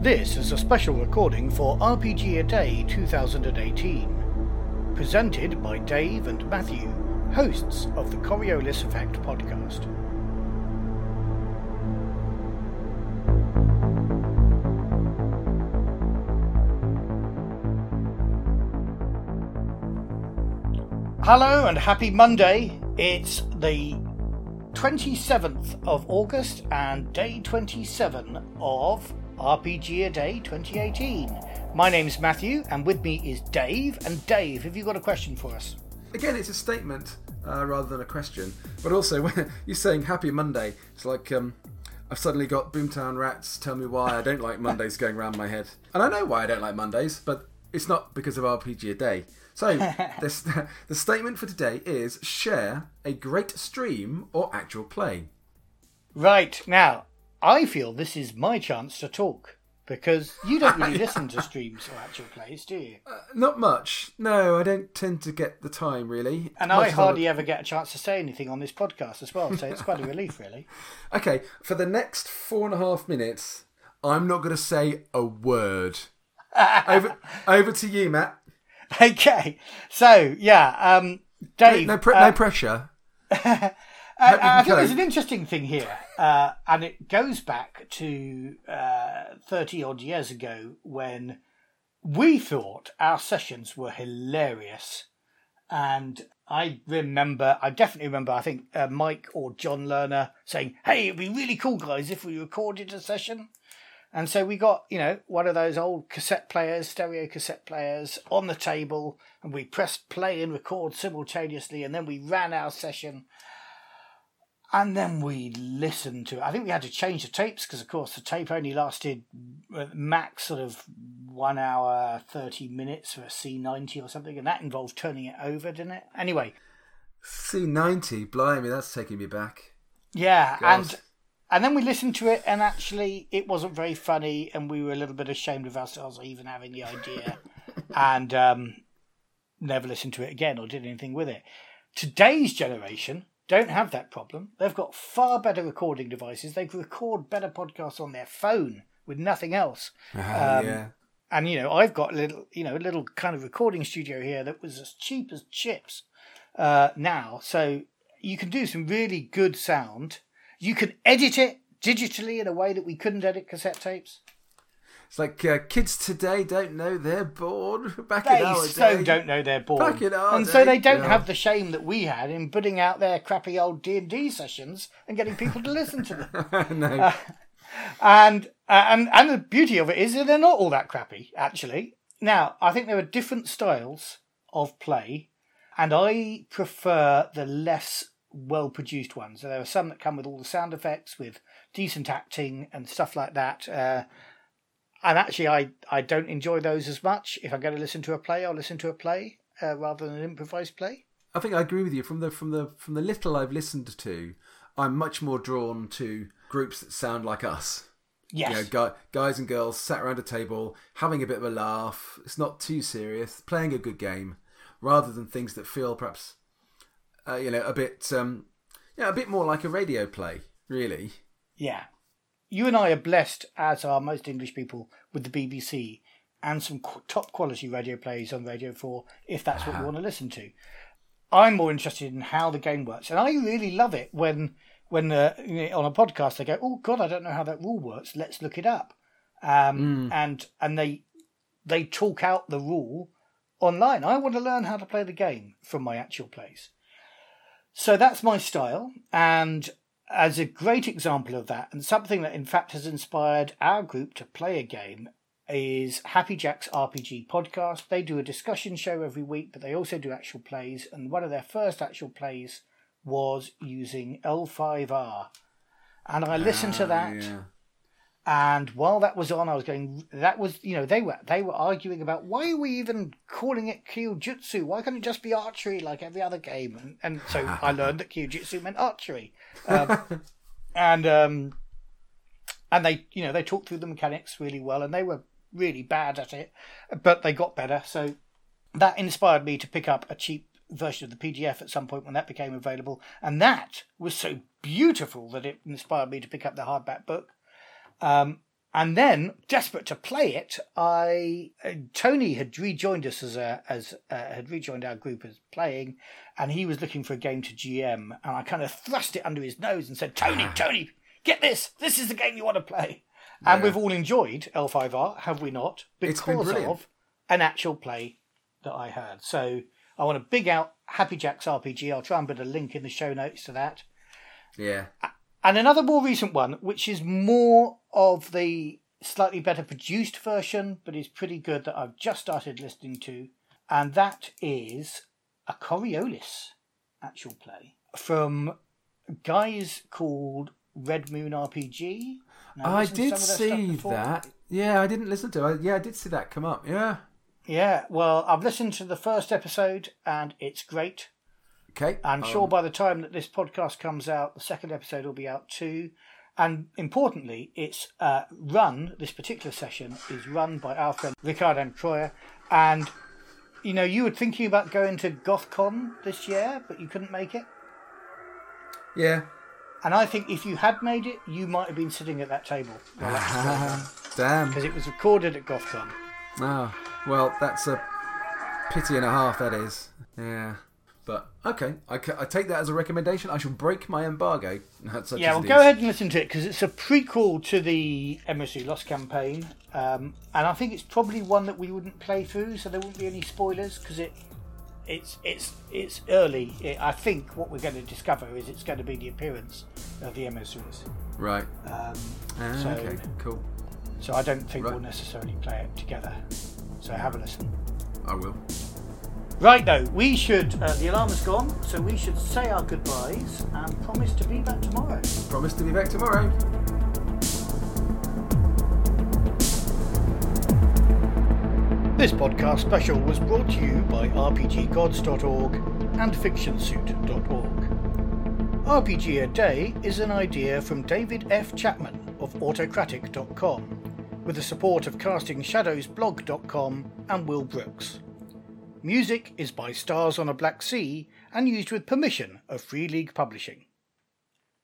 This is a special recording for RPG A Day 2018, presented by Dave and Matthew, hosts of the Coriolis Effect podcast. Hello and happy Monday. It's the 27th of August and day 27 of RPG A Day 2018. My name's Matthew and with me is Dave. And Dave, have you got a question for us? Again, it's a statement uh, rather than a question. But also, when you're saying Happy Monday, it's like um, I've suddenly got Boomtown Rats tell me why I don't like Mondays going around my head. And I know why I don't like Mondays, but it's not because of RPG A Day. So, this, the statement for today is share a great stream or actual play. Right, now, I feel this is my chance to talk because you don't really listen to streams or actual plays, do you? Uh, not much. No, I don't tend to get the time, really. And Much I hardly ever get a chance to say anything on this podcast as well, so it's quite a relief, really. Okay, for the next four and a half minutes, I'm not going to say a word. over, over to you, Matt. Okay, so yeah, um, Dave. No, pre- uh, no pressure. I, I think there's an interesting thing here, uh, and it goes back to uh, 30 odd years ago when we thought our sessions were hilarious. And I remember, I definitely remember, I think uh, Mike or John Lerner saying, Hey, it'd be really cool, guys, if we recorded a session. And so we got, you know, one of those old cassette players, stereo cassette players on the table, and we pressed play and record simultaneously, and then we ran our session. And then we listened to it. I think we had to change the tapes because, of course, the tape only lasted uh, max sort of one hour, 30 minutes for a C90 or something, and that involved turning it over, didn't it? Anyway, C90, blimey, that's taking me back. yeah, God. and and then we listened to it, and actually, it wasn't very funny, and we were a little bit ashamed of ourselves even having the idea, and um, never listened to it again or did anything with it. Today's generation don't have that problem. They've got far better recording devices. They can record better podcasts on their phone with nothing else. Ah, Um, yeah. And you know, I've got a little, you know, a little kind of recording studio here that was as cheap as chips uh, now. So you can do some really good sound. You can edit it digitally in a way that we couldn't edit cassette tapes. It's like uh, kids today don't know they're bored. Back They in our so day. don't know they're bored, Back in our and so they don't yeah. have the shame that we had in putting out their crappy old D and D sessions and getting people to listen to them. no. and uh, and and the beauty of it is that they're not all that crappy actually now i think there are different styles of play and i prefer the less well produced ones So there are some that come with all the sound effects with decent acting and stuff like that uh, and actually i i don't enjoy those as much if i'm going to listen to a play i'll listen to a play uh, rather than an improvised play I think I agree with you. From the from the from the little I've listened to, I'm much more drawn to groups that sound like us. yes You know, guy, guys and girls sat around a table having a bit of a laugh. It's not too serious, playing a good game, rather than things that feel perhaps, uh, you know, a bit, um, yeah, a bit more like a radio play. Really, Yeah. You and I are blessed, as are most English people, with the BBC and some qu- top quality radio plays on Radio 4 if that's what you want to listen to. I'm more interested in how the game works. And I really love it when, when uh, on a podcast they go, oh, God, I don't know how that rule works. Let's look it up. Um, And and they they talk out the rule online. I want to learn how to play the game from my actual plays. So that's my style. And as a great example of that, and something that in fact has inspired our group to play a game, is Happy Jack's RPG podcast. They do a discussion show every week, but they also do actual plays. And one of their first actual plays was using L5R. And I listened to Ah, that. yeah. And while that was on, I was going. That was, you know, they were they were arguing about why are we even calling it Kyujutsu? Why can't it just be archery like every other game? And, and so I learned that Kyujutsu meant archery, um, and um, and they, you know, they talked through the mechanics really well, and they were really bad at it, but they got better. So that inspired me to pick up a cheap version of the PDF at some point when that became available, and that was so beautiful that it inspired me to pick up the hardback book. Um, And then, desperate to play it, I uh, Tony had rejoined us as a as uh, had rejoined our group as playing, and he was looking for a game to GM, and I kind of thrust it under his nose and said, "Tony, Tony, get this! This is the game you want to play." And we've all enjoyed L5R, have we not? Because of an actual play that I had. So I want to big out Happy Jack's RPG. I'll try and put a link in the show notes to that. Yeah. And another more recent one, which is more of the slightly better produced version, but is pretty good that I've just started listening to, and that is a Coriolis actual play from guys called Red Moon RPG. Now, I did some of their stuff see that. Yeah, I didn't listen to it. Yeah, I did see that come up. Yeah. Yeah, well, I've listened to the first episode and it's great. Okay. I'm Um, sure by the time that this podcast comes out, the second episode will be out too. And importantly, it's uh, run, this particular session is run by our friend Ricardo Croyer. And, you know, you were thinking about going to GothCon this year, but you couldn't make it. Yeah. And I think if you had made it, you might have been sitting at that table. Damn. Because it was recorded at GothCon. Oh, well, that's a pity and a half, that is. Yeah. But, okay. I, I take that as a recommendation. I shall break my embargo. Yeah, well, go is. ahead and listen to it because it's a prequel to the Emissary Lost campaign, um, and I think it's probably one that we wouldn't play through, so there wouldn't be any spoilers because it, it's it's it's early. It, I think what we're going to discover is it's going to be the appearance of the Emissaries. Right. Um, Ah, so, okay, cool. so I don't think Right. we'll necessarily play it together. So have a listen. I will. Right though, we should. Uh, the alarm has gone, so we should say our goodbyes and promise to be back tomorrow. Promise to be back tomorrow. This podcast special was brought to you by RPGGods.org and FictionSuit.org. RPG a Day is an idea from David F. Chapman of Autocratik.com, with the support of CastingShadowsBlog.com and Will Brooks. Music is by Stars on a Black Sea and used with permission of Free League Publishing.